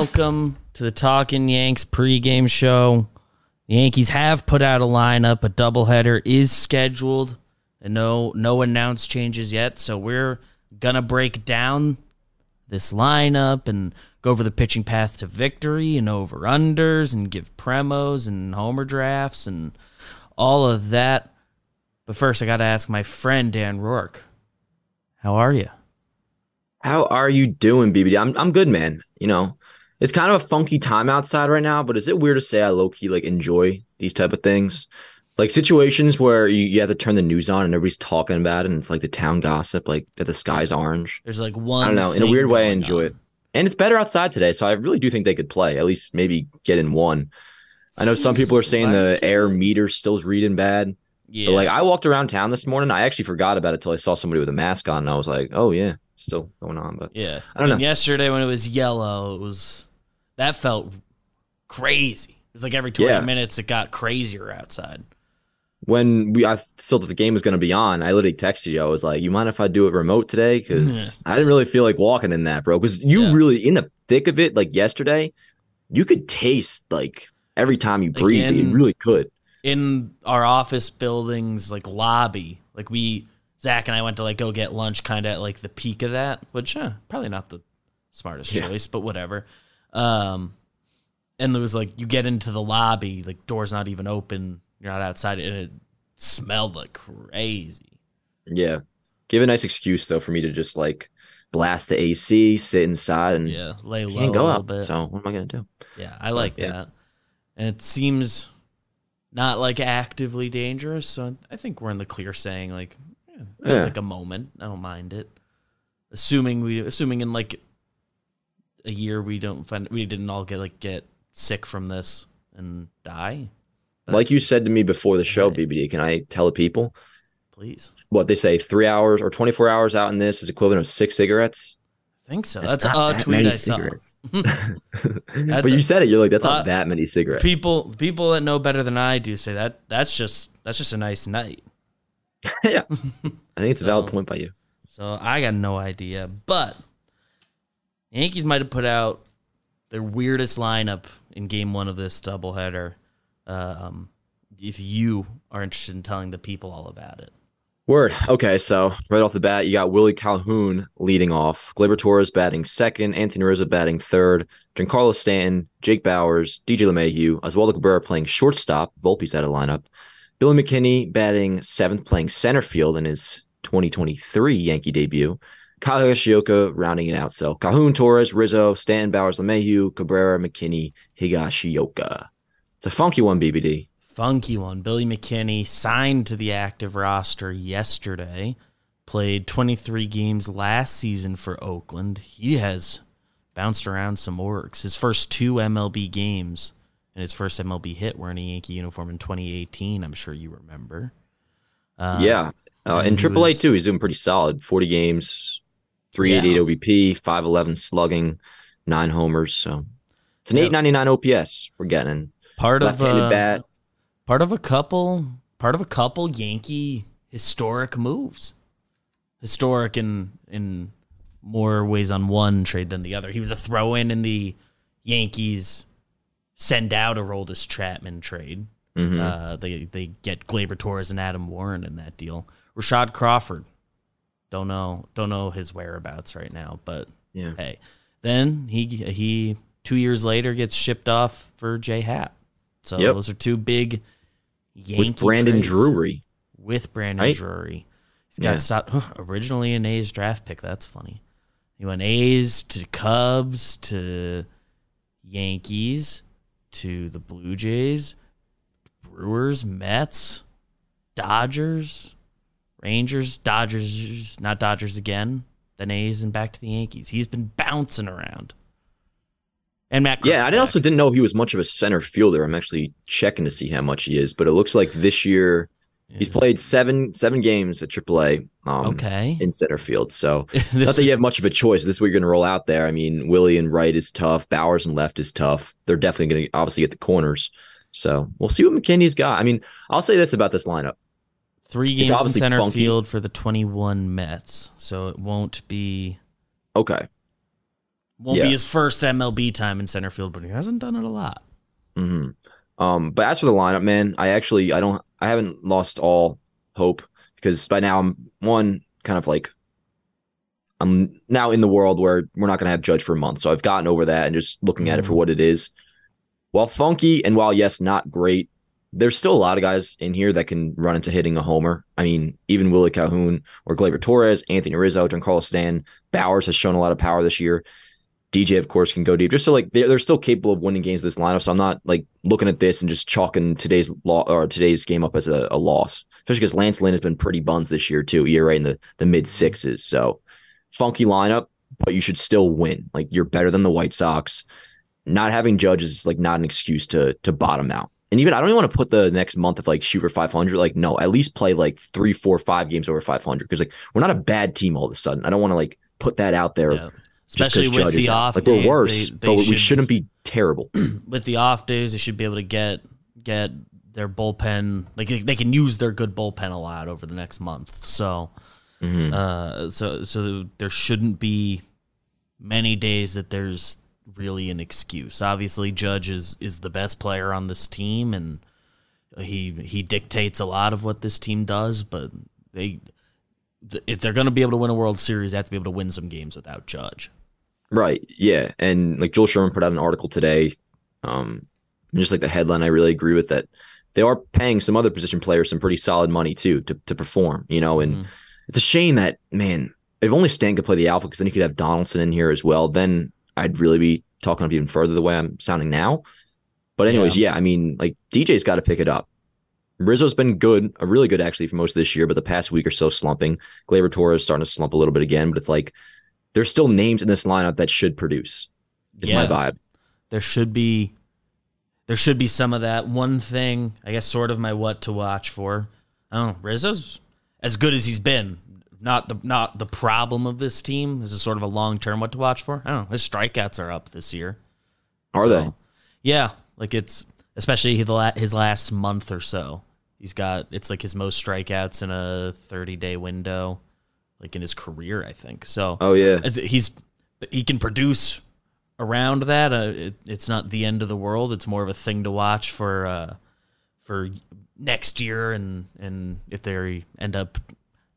Welcome to the Talking Yanks pregame show. The Yankees have put out a lineup. A doubleheader is scheduled, and no no announced changes yet. So we're gonna break down this lineup and go over the pitching path to victory and over unders and give premos and homer drafts and all of that. But first, I got to ask my friend Dan Rourke, how are you? How are you doing, BBD? I'm I'm good, man. You know, it's kind of a funky time outside right now, but is it weird to say I low key like enjoy these type of things? Like situations where you, you have to turn the news on and everybody's talking about it and it's like the town gossip, like that the sky's orange. There's like one. I don't know. In a weird way, I enjoy on. it. And it's better outside today, so I really do think they could play. At least maybe get in one. I know some people are saying the air meter still's reading bad. Yeah. But like I walked around town this morning, I actually forgot about it till I saw somebody with a mask on, and I was like, "Oh yeah, still going on." But Yeah. I don't And know. yesterday when it was yellow, it was that felt crazy. It was like every 20 Yeah. minutes it got crazier outside. when we I still thought the game was going to be on, I literally texted you. I was like, "You mind if I do it remote today?" Because I didn't really feel like walking in that, bro. Because you Yeah. really in the thick of it, like yesterday, you could taste like every time you breathe. Again- you really could. In our office building's like lobby, like we Zach and I went to like go get lunch kind of at like the peak of that, which eh, probably not the smartest Yeah. choice, but whatever. Um and it was like you get into the lobby, like doors not even open, you're not outside and it smelled like crazy. Yeah, give a nice excuse though for me to just like blast the AC, sit inside, and Yeah, lay low can't a go little out. bit. So what am I gonna do? Yeah, I like yeah. that. And it seems not like actively dangerous, so I think we're in the clear saying like yeah, it feels Yeah. like a moment. I don't mind it. Assuming we assuming in like a year we don't find we didn't all get like get sick from this and die. But Like you said to me before the show, Right. BBD, can I tell the people please. what they say? Three hours or twenty four hours out in this is equivalent of six cigarettes. I think so. That's That's, not a that tweet many I saw. cigarettes. but you said it. You're like, that's Uh, not that many cigarettes. People people that know better than I do say that that's just that's just a nice night. yeah, I think it's a valid point by you. So I got no idea. But Yankees might have put out their weirdest lineup in game one of this doubleheader. Um, if you are interested in telling the people all about it. Word. Okay, so right off the bat, you got Willie Calhoun leading off, Gleyber Torres batting second, Anthony Rizzo batting third, Giancarlo Stanton, Jake Bauers, DJ LeMahieu, Oswaldo Cabrera playing shortstop. Volpe's out of lineup. Billy McKinney batting seventh, playing center field in his 2023 Yankee debut. Kyle Higashioka rounding it out. So Calhoun, Torres, Rizzo, Stanton, Bauers, LeMahieu, Cabrera, McKinney, Higashioka. It's a funky one, BBD. Funky one. Billy McKinney signed to the active roster yesterday. Played 23 games last season for Oakland. He has bounced around some orgs. His first two MLB games and his first MLB hit were in a Yankee uniform in 2018. I'm sure you remember. Uh, yeah. Uh, in AAA was- too, he's doing pretty solid. 40 games, 388 OBP, 511 slugging, nine homers. So it's an Yeah. 899 OPS we're getting. Part of Left-handed uh, bat. part of a couple part of a couple Yankee historic moves. Historic in in more ways on one trade than the other. He was a throw in in the Yankees send out a Aroldis Chapman trade. Mhm. Uh, they they get Gleyber Torres and Adam Warren in that deal. Rashad Crawford, don't know don't know his whereabouts right now, but yeah. hey, then he he two years later gets shipped off for J Happ. So Yep. those are two big Yankee With Brandon. Drury. With Brandon Right? Drury, he's got Yeah. stopped originally an A's draft pick. That's funny. He went A's to Cubs to Yankees to the Blue Jays, Brewers, Mets, Dodgers, Rangers, Dodgers, not Dodgers again, then A's and back to the Yankees. He's been bouncing around. And Matt Yeah, I back. also didn't know he was much of a center fielder. I'm actually checking to see how much he is, but it looks like this year he's played seven seven games at AAA um, Okay. in center field. So not that you have much of a choice. This is what you're going to roll out there. I mean, Willie and right is tough. Bauers and left is tough. They're definitely going to obviously get the corners. So we'll see what McKinney's got. I mean, I'll say this about this lineup. Three games in center funky. field for the 21 Mets, so it won't be Okay. Won't Yeah. be his first MLB time in center field, but he hasn't done it a lot. hmm Um, but as for the lineup, man, I actually I don't I haven't lost all hope because by now I'm one kind of like I'm now in the world where we're not gonna have Judge for a month, so I've gotten over that and just looking at it for Mhm. what it is. While funky and while yes, not great, there's still a lot of guys in here that can run into hitting a homer. I mean, even Willie Calhoun or Gleyber Torres, Anthony Rizzo, Giancarlo Stan, Bauers has shown a lot of power this year. DJ, of course, can go deep. Just so like they're, they're still capable of winning games with this lineup. So I'm not like looking at this and just chalking today's law or today's game up as a, a loss. Especially because Lance Lynn has been pretty buns this year too. ERA in the, the mid sixes. So funky lineup, but you should still win. Like you're better than the White Sox. Not having Judge is like not an excuse to to bottom out. And even I don't even want to put the next month of like shoot for 500. Like no, at least play like three, four, five games over 500 because like we're not a bad team all of a sudden. I don't want to like put that out there. Yeah. Especially with Judge the out. off like days, we're worse, they, they but we should- shouldn't be terrible. with the off days, they should be able to get get their bullpen like they, can use their good bullpen a lot over the next month. So Mhm. uh so so there shouldn't be many days that there's really an excuse. Obviously Judge is is the best player on this team and he he dictates a lot of what this team does, but they if they're going to be able to win a World Series, they have to be able to win some games without Judge. Right. Yeah. And like Joel Sherman put out an article today. Um, just like the headline, I really agree with that. They are paying some other position players some pretty solid money too to, to perform, you know, and Mhm. it's a shame that, man, if only Stan could play the alpha because then you could have Donaldson in here as well. Then I'd really be talking up even further the way I'm sounding now. But anyways, yeah, I mean, like DJ's got to pick it up. Rizzo's been good, a really good actually for most of this year, but the past week or so slumping. Gleyber Torres is starting to slump a little bit again, but it's like there's still names in this lineup that should produce. Is my vibe. there should be there should be some of that. One thing, I guess, sort of my what to watch for. I don't know. Rizzo's as good as he's been. Not the not the problem of this team. This is sort of a long term what to watch for. I don't know. His strikeouts are up this year. Are So, they? Yeah, like it's especially the his last month or so. He's got it's like his most strikeouts in a 30 day window, like in his career, I think. So Oh yeah. as he's he can produce around that. Uh, it, it's not the end of the world. It's more of a thing to watch for uh, for next year, and and if they end up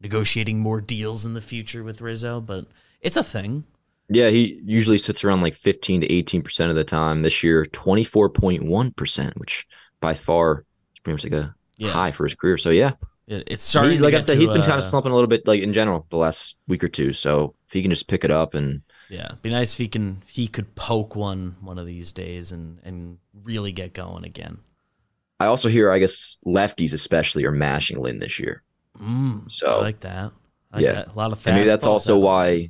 negotiating more deals in the future with Rizzo, but it's a thing. Yeah, he usually sits around like 15 to 18% of the time. This year, 24.1%, which by far is pretty much like a Yeah. high for his career. So yeah, it's starting. Like I said, to, he's been kind uh, of slumping a little bit, like in general, the last week or two. So if he can just pick it up and Yeah, be nice if he can. He could poke one one of these days and and really get going again. I also hear, I guess, lefties especially are mashing Lynn this year. Mm, So, I like that. I like yeah. that. a lot of And maybe that's also out. why.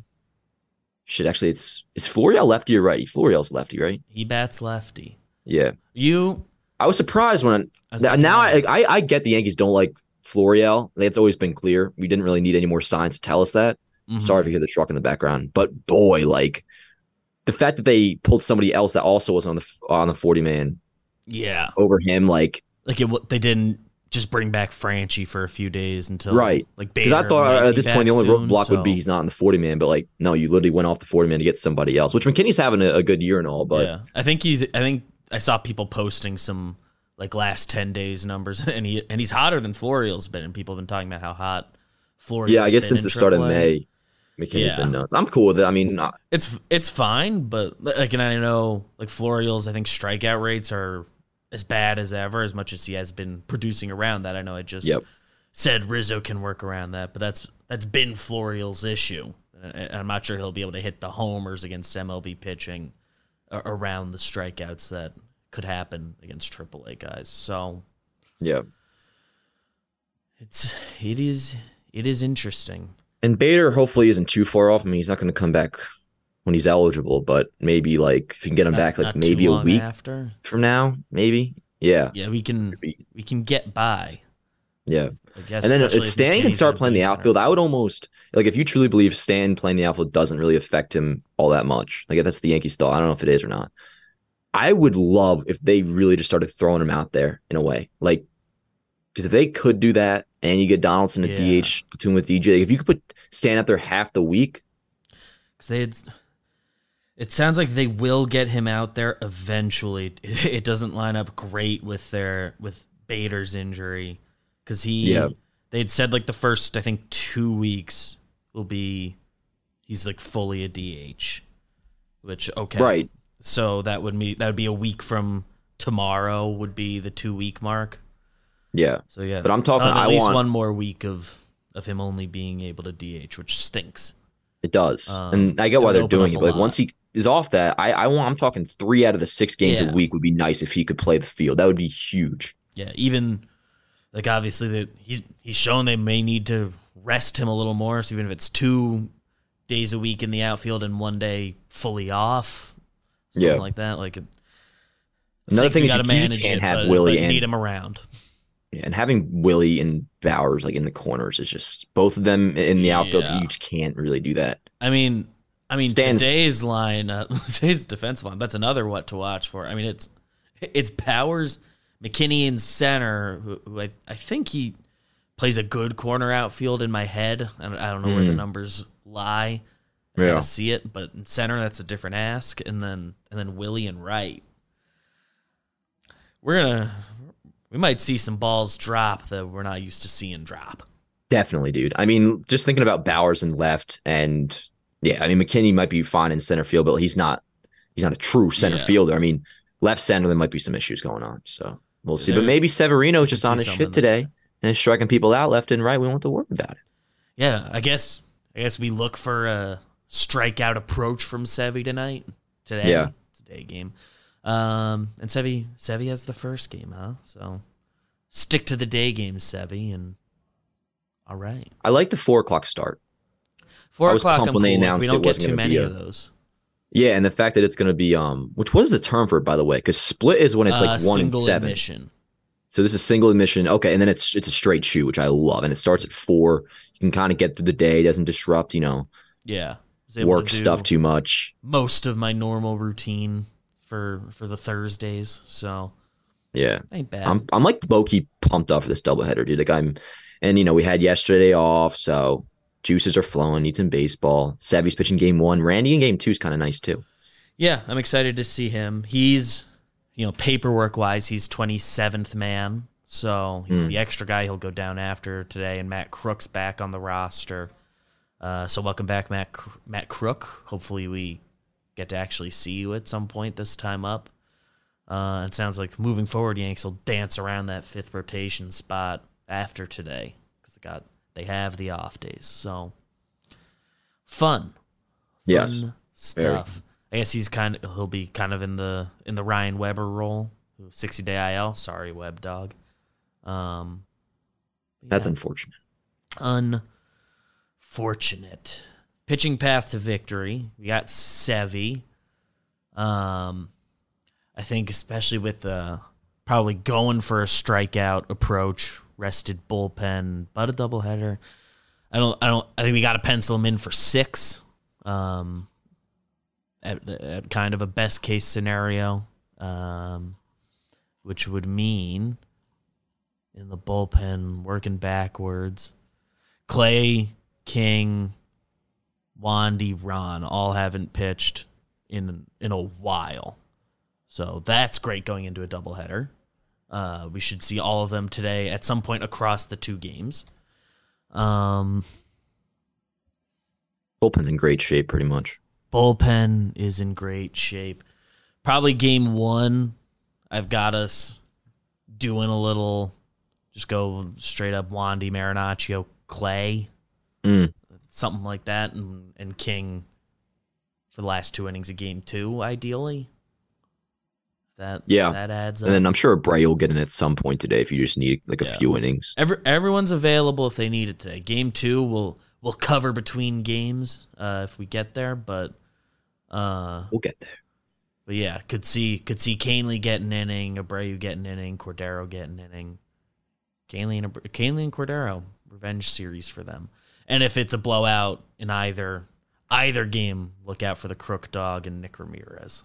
Shit, actually, it's is Florial lefty or righty? Florial's lefty, right? he bats lefty. Yeah, You I was surprised when I was now I. I I get the Yankees don't like Florial. It's always been clear. We didn't really need any more signs to tell us that. Mhm. Sorry if you hear the truck in the background, but boy, like the fact that they pulled somebody else that also was on the on the forty man Yeah, over him, like like it. They didn't just bring back Franchy for a few days until Right. Like because I thought at this point the only soon, roadblock would be he's not in the forty man, but like no, you literally went off the forty man to get somebody else. Which McKinney's having a, a good year and all, but yeah, I think he's. I think I saw people posting some like last ten days numbers, and he and he's hotter than Florial's been, and people have been talking about how hot Florial's yeah, I guess since the start of May, McKinney's Yeah. been nuts. I'm cool with it. I mean, It's it's fine, but like, and I know like Florial's, I think strikeout rates are as bad as ever, as much as he has been producing around that. I know I just Yep. said Rizzo can work around that, but that's that's been Florial's issue. Uh, and I'm not sure he'll be able to hit the homers against MLB pitching uh, around the strikeouts that could happen against AAA guys. So yeah. it's it is it is interesting. And Bader hopefully isn't too far off. I mean, he's not going to come back when he's eligible, but maybe like if you can get him Not- back like maybe a week after. from now, maybe. Yeah. Yeah, we can we can get by. Yeah. I guess. And then uh, if Stan can start playing the outfield, I would almost like if you truly believe Stan playing the outfield doesn't really affect him all that much. Like if that's the Yankees thought. I don't know if it is or not. I would love if they really just started throwing him out there in a way. Like because if they could do that and you get Donaldson at Yeah. DH platoon with DJ, if you could put Stan out there half the week, 'Cause they had, It sounds like they will get him out there eventually. It doesn't line up great with their with Bader's injury because he Yeah. they'd said like the first I think two weeks will be he's like fully a DH, which okay Right. So that would mean that would be a week from tomorrow would be the two week mark. Yeah. So yeah, But I'm talking- at I least want- one more week of of him only being able to DH, which stinks. It does. Um, and I get why they're doing it. But like lot. once he is off that, I, I want I'm talking three out of the six games Yeah. a week would be nice if he could play the field. That would be huge. Yeah, even like obviously that he's he's shown they may need to rest him a little more. So even if it's two days a week in the outfield and one day fully off, something Yeah. like that. Like it, Another thing you is you gotta can't can't it, have but, Willie but and- need him around. Yeah, and having Willie and Bauers like in the corners is just both of them in the outfield. Yeah. You just can't really do that. I mean, I mean Stan's- today's line, uh, today's defensive line. That's another what to watch for. I mean, it's it's Bauers, McKinney in center, who, who I, I think he plays a good corner outfield in my head. I don't, I don't know where the Mm. numbers lie. I Yeah. gotta see it, but in center that's a different ask, and then and then Willie and right. We're gonna we might see some balls drop that we're not used to seeing drop. Definitely, dude. I mean, just thinking about Bauers and left, and yeah, I mean McKinney might be fine in center field, but he's not. He's not a true center Yeah. fielder. I mean, left center there might be some issues going on, so we'll see. But maybe Severino's just on his shit today and is striking people out left and right. We don't have to worry about it. Yeah, I guess I guess we look for a strikeout approach from Sevi tonight. Today. Yeah. It's a day game. Um and Sevi Sevi has the first game, huh? So stick to the day games, Sevi, and all right. I like the four o'clock start. Four o'clock. I'm they announced we don't get too many a- of those. Yeah, and the fact that it's going to be um, which what is the term for it by the way? Because split is when it's Uh, like one and seven. admission. So this is single admission. Okay, and then it's it's a straight shoot, which I love, and it starts at four. You can kind of get through the day, doesn't disrupt, you know, Yeah. Able to work stuff too much. Most of my normal routine for for the Thursdays, so Yeah, ain't bad. I'm I'm like low key pumped up for this doubleheader, dude. Like I'm, and you know we had yesterday off, so juices are flowing. Need some baseball. Sevy's pitching game one. Randy in game two is kind of nice too. Yeah, I'm excited to see him. He's, you know, paperwork wise, he's 27th man. So he's Hmm. the extra guy he'll go down after today. And Matt Krook's back on the roster. Uh, so welcome back, Matt Matt Krook. Hopefully we get to actually see you at some point this time up. Uh, it sounds like moving forward, Yanks will dance around that fifth rotation spot after today because it got they have the off days. So fun, Yes, fun very. stuff. I guess he's kind of he'll be kind of in the in the Ryan Weber role, sixty day IL. Sorry, Web Dog. Um, that's yeah, unfortunate. unfortunate. Pitching path to victory. We got Sevi. Um, I think especially with uh probably going for a strikeout approach, rested bullpen, but a doubleheader. I don't. I don't. I think we got to pencil him in for six. Um, at, at kind of a best case scenario, um, which would mean in the bullpen working backwards, Clay, King, Wandy, Ron all haven't pitched in in a while, so that's great going into a doubleheader. Uh, we should see all of them today at some point across the two games. Um, Bullpen's in great shape, pretty much. bullpen is in great shape. Probably game one, I've got us doing a little, just go straight up Wandy, Marinaccio, Clay, Mm. something like that, and, and King for the last two innings of game two, ideally. That Yeah. that adds up. And then I'm sure Bray will get in at some point today if you just need like a Yeah. few innings. Every, everyone's available if they need it today. Game two, we'll we'll cover between games uh, if we get there, but uh, We'll get there. But yeah, could see could see Kahnle getting an inning, Abreu getting an inning, Cordero getting an inning. Kahnle and Abreu, Kahnle and Cordero, revenge series for them. And if it's a blowout in either either game, look out for the Krook Dog and Nick Ramirez.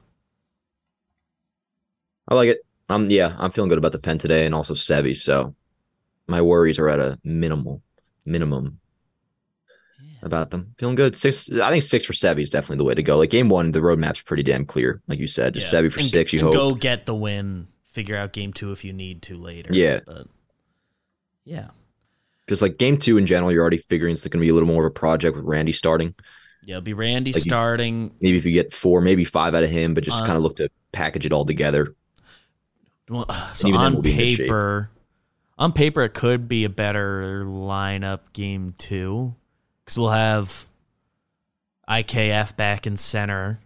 I like it. Um, yeah, I'm feeling good about the pen today and also Sevy. So my worries are at a minimal minimum. Yeah. about them. Feeling good. Six. I think six for Sevy is definitely the way to go. Like game one, the roadmap's pretty damn clear. Like you said, just Yeah. Sevy for And- six. You hope. go get the win. Figure out game two if you need to later. Yeah. but yeah, Because like game two in general, you're already figuring it's going to be a little more of a project with Randy starting. yeah. It'll be Randy Like you- starting. Maybe if you get four, maybe five out of him, but just Uh, kind of look to package it all together. Well, So on we'll be in good shape. paper, on paper, it could be a better lineup game two because we'll have IKF back in center.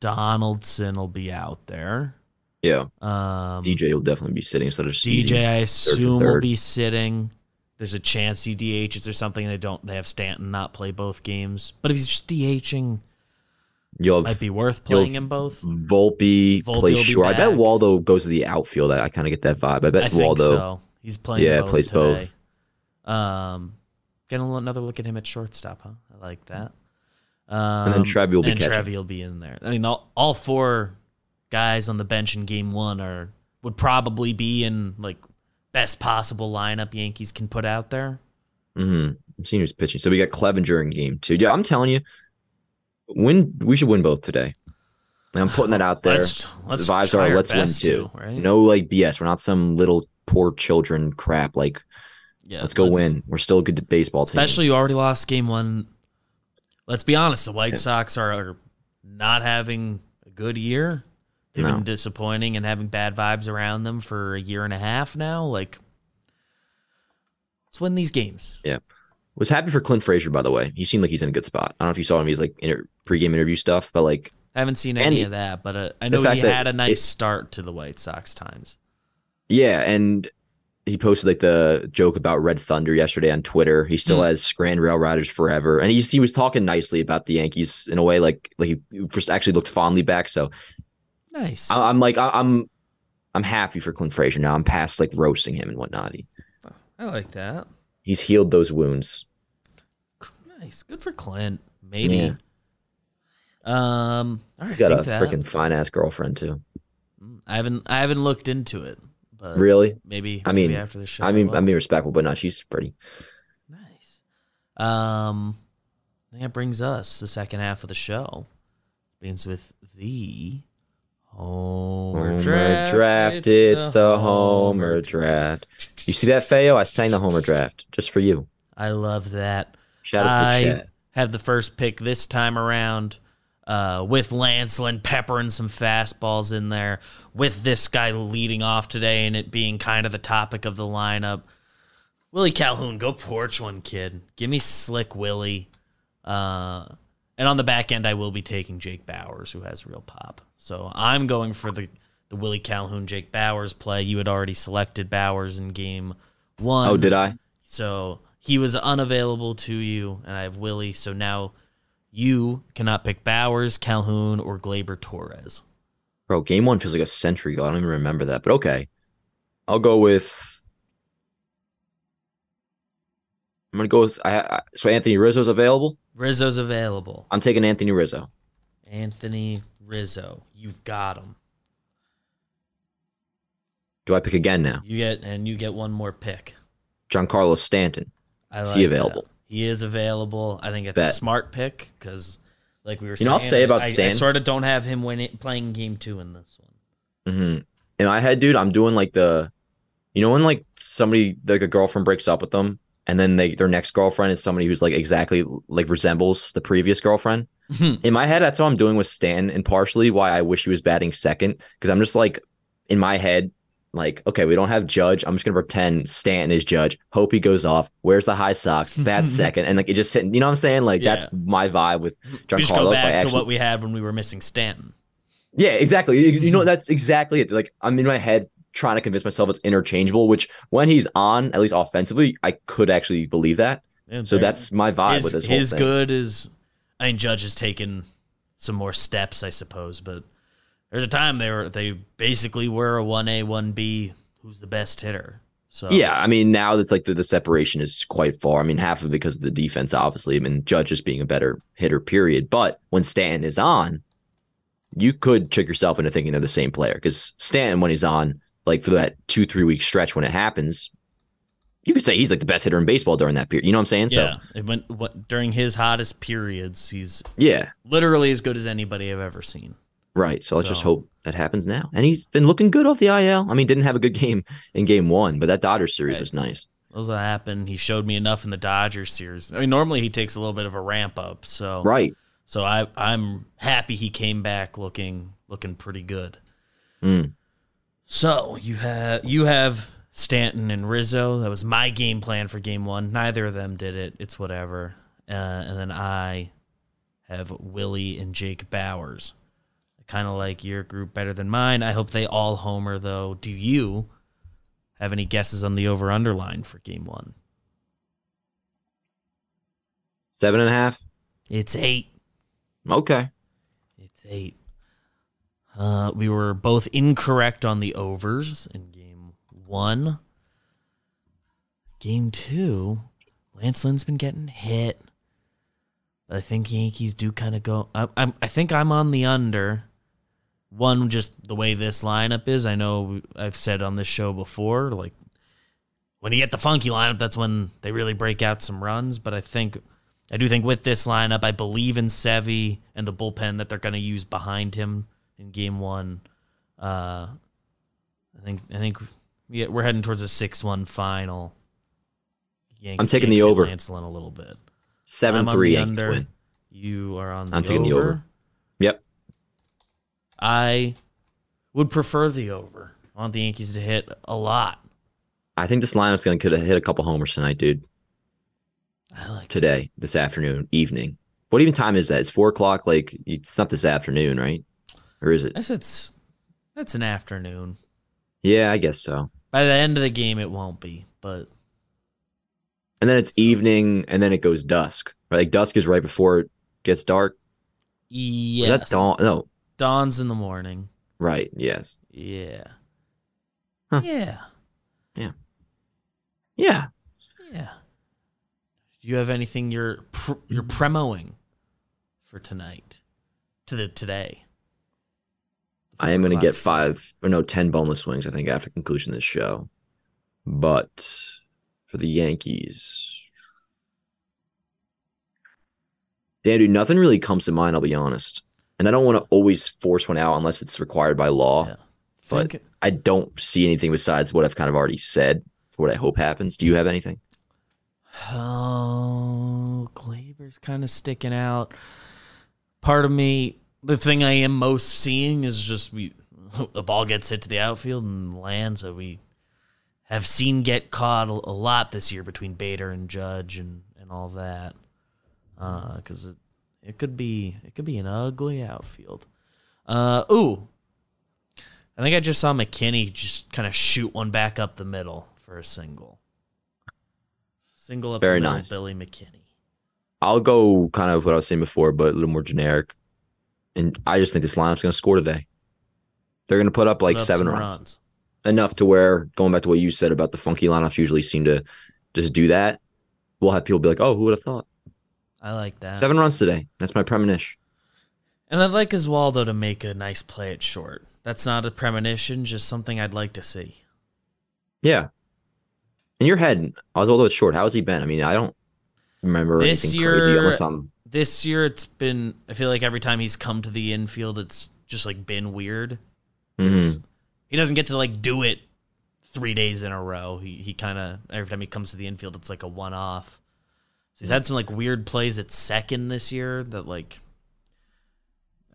Donaldson will be out there. Yeah, Um, DJ will definitely be sitting instead of DJ, I assume, will be sitting. There's a chance he DHs or something. They don't. They have Stanton not play both games. But if he's just DHing, You'll might be worth playing him both. Volpe, Volpe will play be sure. I bet. Waldo goes to the outfield. I, I kind of get that vibe. I bet I think Waldo. so. He's playing. Yeah, both plays today. Um, getting another look at him at shortstop. Huh? I like that. Um, then Trevi will be and catching. Trevi will be in there. I mean, all, all four guys on the bench in Game One are would probably be in like best possible lineup Yankees can put out there. Mm-hmm. I'm seeing who's pitching. So we got Clevinger in game two. Yeah, I'm telling you, win. We should win both today. I'm putting that out there. Let's, let's the vibes are let's win two. to, right? No like BS. We're not some little poor children crap. Like Yeah, let's go win. We're still a good baseball team. Especially you already lost game one. Let's be honest, the White Yeah. Sox are not having a good year. They've No. been disappointing and having bad vibes around them for a year and a half now. Like, let's win these games. Was happy for Clint Frazier by the way. He seemed like he's in a good spot. I don't know if you saw him. He's like inter- pregame interview stuff, but like I haven't seen any of that, but uh, I know he had a nice it- start to the White Sox times. Yeah, and he posted like the joke about Red Thunder yesterday on Twitter. He still Hmm. has Scran Rail Riders forever, and he he was talking nicely about the Yankees in a way like like he just actually looked fondly back. So Nice. I, I'm like I, I'm I'm happy for Clint Frazier now. I'm past like roasting him and whatnot. He, I like that. he's healed those wounds. Nice. Good for Clint. Maybe. Um. All right. He's got a freaking fine ass girlfriend too. I haven't. I haven't looked into it, but Really? maybe. I maybe mean- after the show. I mean, will. I mean respectful, but no, she's pretty. Nice. Um, I think that brings us the second half of the show. Begins with the Homer, Homer draft. draft. It's the Homer draft. You see that, Feo? I sang the Homer draft just for you. I love that. Shout out to the I chat. have the first pick this time around. Uh, with Lance Lynn peppering some fastballs in there, with this guy leading off today and it being kind of the topic of the lineup. Willie Calhoun, go porch one, kid. Give me slick Willie. Uh, and on the back end, I will be taking Jake Bauers, who has real pop. So I'm going for the, the Willie Calhoun, Jake Bauers play. You had already selected Bauers in game one. Oh, did I? So he was unavailable to you, and I have Willie. So now you cannot pick Bauers, Calhoun, or Gleyber Torres. Bro, game one feels like a century ago. I don't even remember that, but okay. I'll go with. I'm gonna go with. I, I so Anthony Rizzo's available. Rizzo's available. I'm taking Anthony Rizzo. Anthony Rizzo, you've got him. Do I pick again now? You get and you get one more pick. Giancarlo Stanton. I Is like he that. available? He is available. I think it's a smart pick because, like we were You saying, know, I'll say about I, I Stan- sort of don't have him winning playing game two in this one. hmm In my head, dude, I'm doing like the, you know, when like somebody like a girlfriend breaks up with them, and then they their next girlfriend is somebody who's like exactly like resembles the previous girlfriend. in my head, that's what I'm doing with Stan, and partially why I wish he was batting second because I'm just like in my head, like okay, we don't have Judge. I'm just gonna pretend Stanton is Judge. Hope he goes off. Where's the high socks? Bat second, and like it just sitting. You know what I'm saying? Like that's my vibe with we just go. So I back actually- to what we had when we were missing Stanton. yeah, exactly. You- You know, that's exactly it. Like I'm in my head trying to convince myself it's interchangeable. Which when he's on, at least offensively, I could actually believe that. Yeah, So that's my vibe his, with this his good is I mean Judge has taken some more steps, I suppose, but there's a time they were they basically were a one A, one B, who's the best hitter. So Yeah, I mean now that's like the, the separation is quite far. I mean half of it because of the defense, obviously. I mean Judge just being a better hitter, period. But when Stanton is on, you could trick yourself into thinking they're the same player because Stanton when he's on, like for that two three week stretch when it happens, you could say he's like the best hitter in baseball during that period. You know what I'm saying? Yeah, went what during his hottest periods, he's yeah, literally as good as anybody I've ever seen. Right. So let's just hope that happens now. And he's been looking good off the IL. I mean, didn't have a good game in game one, but that Dodgers series Right. was nice. Those will happen. He showed me enough in the Dodgers series. I mean, normally he takes a little bit of a ramp up, so Right. so I I'm happy he came back looking looking pretty good. Mm. So you have you have Stanton and Rizzo. That was my game plan for game one. Neither of them did it. It's whatever. Uh, and then I have Willie and Jake Bauers. I kind of like your group better than mine. I hope they all homer though. Do you have any guesses on the over under line for game one? Seven and a half. It's eight. Okay. It's eight. Uh, we were both incorrect on the overs in game one. Game two, Lance Lynn's been getting hit. I think Yankees do kind of go. I, I'm. I think I'm on the under. One, just the way this lineup is. I know I've said on this show before, like when you get the funky lineup, that's when they really break out some runs. But I think I do think with this lineup, I believe in Sevy and the bullpen that they're going to use behind him in Game One. Uh, I think I think we- we're heading towards a six-one final. Yanks, I'm taking the Yanks hit over. Lance Lynn a little bit. seven three the Yankees under. win. You are on the I'm taking the over. I would prefer the over. I want the Yankees to hit a lot. I think this lineup's going to hit a couple homers tonight, dude. I like Today, this afternoon, evening. What even time is that? It's four o'clock. Like it's not this afternoon, right? Or is it? I said it's that's an afternoon. Yeah, I guess so. By the end of the game, it won't be, but And then it's evening, and then it goes dusk. Right? Like dusk is right before it gets dark. Is yes, that dawn? No, dawn's in the morning. right. Yes. Yeah, Huh. yeah, Yeah. yeah. Do you have anything you're pr- you're Mm. premoing for tonight? To the today. I am going to get five or no, 10 boneless wings, I think, after conclusion of this show. But for the Yankees, Dan, dude, nothing really comes to mind, I'll be honest. And I don't want to always force one out unless it's required by law. Yeah. But Think, I don't see anything besides what I've kind of already said for what I hope happens. Do you have anything? Oh, Gleyber's kind of sticking out. Part of me, the thing I am most seeing is just we the ball gets hit to the outfield and lands. So we have seen get caught a, lot this year between Bader and Judge and and all that. Uh, because it it could be it could be an ugly outfield. Uh, ooh, I think I just saw McKinney just kind of shoot one back up the middle for a single. Single up Very the middle, nice. Billy McKinney. I'll go kind of what I was saying before, but a little more generic. And I just think this lineup's going to score today. They're going to put up like Put up seven some runs. enough to where going back to what you said about the funky lineups usually seem to just do that. We'll have people be like, "Oh, who would have thought?" I like that. Seven runs today. That's my premonition. And I'd like Oswaldo to make a nice play at short. That's not a premonition, just something I'd like to see. Yeah. In your head, Oswaldo is short. How has he been? I mean, I don't remember This anything year- crazy unless I'm. This year, it's been. I feel like every time he's come to the infield, it's just like been weird. Mhm. He doesn't get to like do it three days in a row. He he kind of every time he comes to the infield, it's like a one off. He's had some like weird plays at second this year that like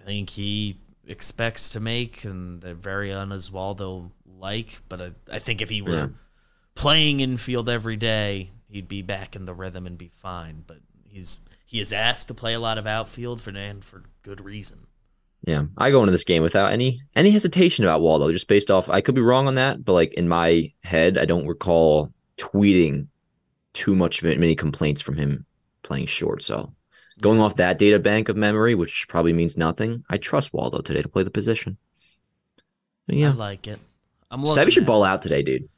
I think he expects to make and they're very un Oswaldo like. But I, I think if he were Yeah. playing infield every day, he'd be back in the rhythm and be fine. But he's he is asked to play a lot of outfield for and for good reason. Yeah, I go into this game without any any hesitation about Waldo, just based off. I could be wrong on that, but like in my head, I don't recall tweeting too much of it, many complaints from him playing short. So going off that data bank of memory, which probably means nothing, I trust Waldo today to play the position. But I yeah, like it. I'm looking Sevy should ball it. out today, dude.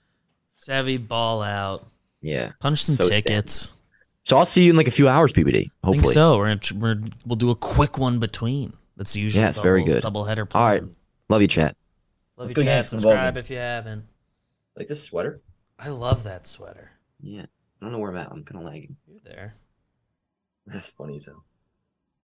Sevy ball out. Yeah. Punch some So tickets. So I'll see you in like a few hours, PBD. I think Hopefully. so. We're, gonna, we're we'll do a quick one between. That's usually Yeah, it's very good. Double header. All right. Love you, chat. Love Let's you, chat. Subscribe if you haven't. Like this sweater. I love that sweater. Yeah. I don't know where I'm at. I'm kind of lagging. You're there. That's funny, so.